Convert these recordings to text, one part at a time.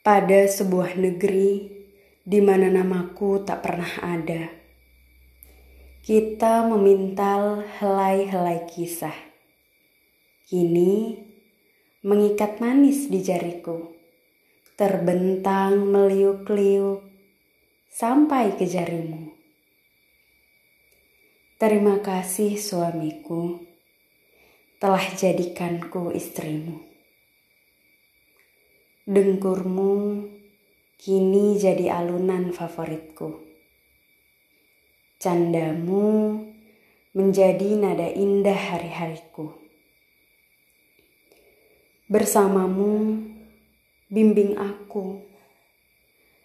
pada sebuah negeri di mana namaku tak pernah ada. Kita memintal helai-helai kisah. Kini mengikat manis di jariku, terbentang meliuk-liuk sampai ke jarimu. Terima kasih suamiku telah jadikanku istrimu. Dengkurmu kini jadi alunan favoritku. Candamu menjadi nada indah hari-hariku. Bersamamu bimbing aku.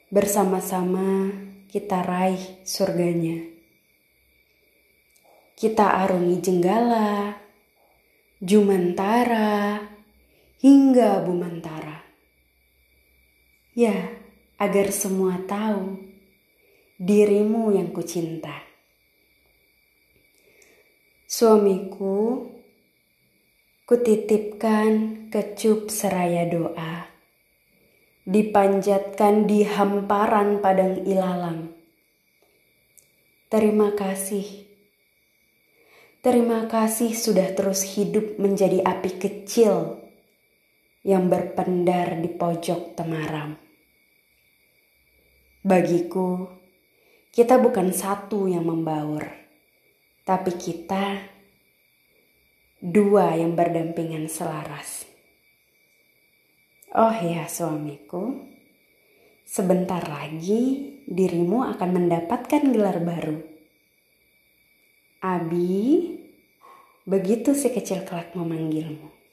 Bersama-sama kita raih surganya. Kita arungi jenggala, jumantara, hingga bumantara. Ya, agar semua tahu dirimu yang kucinta. Suamiku, kutitipkan kecup seraya doa, dipanjatkan di hamparan padang ilalang. Terima kasih. Terima kasih sudah terus hidup menjadi api kecil yang berpendar di pojok temaram. Bagiku, kita bukan satu yang membaur, tapi kita dua yang berdampingan selaras. Oh ya, suamiku, sebentar lagi dirimu akan mendapatkan gelar baru. Abi, begitu si kecil kelak memanggilmu.